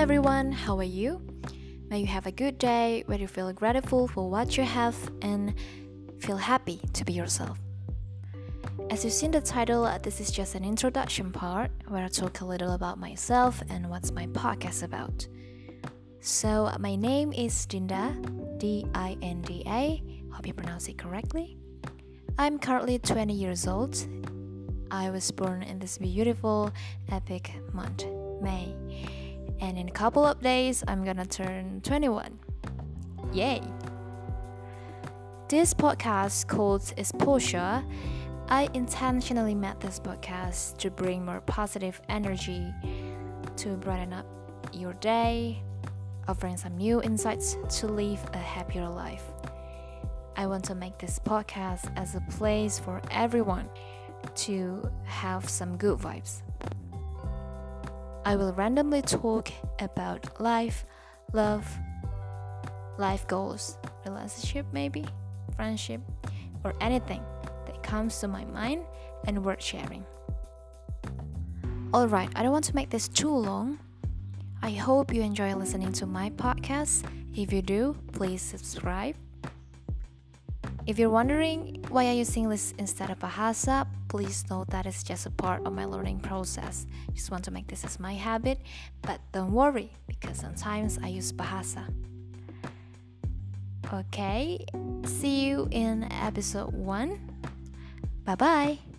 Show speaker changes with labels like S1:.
S1: everyone, how are you? May you have a good day where you feel grateful for what you have and feel happy to be yourself. As you've seen the title, this is just an introduction part where I talk a little about myself and what's my podcast about. So, my name is Dinda, D I N D A. Hope you pronounce it correctly. I'm currently 20 years old. I was born in this beautiful, epic month, May. And in a couple of days, I'm gonna turn 21. Yay! This podcast called Exposure. I intentionally made this podcast to bring more positive energy, to brighten up your day, offering some new insights to live a happier life. I want to make this podcast as a place for everyone to have some good vibes. I will randomly talk about life, love, life goals, relationship, maybe, friendship, or anything that comes to my mind and worth sharing. Alright, I don't want to make this too long. I hope you enjoy listening to my podcast. If you do, please subscribe if you're wondering why I use this instead of Bahasa, please note that it's just a part of my learning process. Just want to make this as my habit, but don't worry because sometimes I use Bahasa. Okay, see you in episode 1. Bye bye.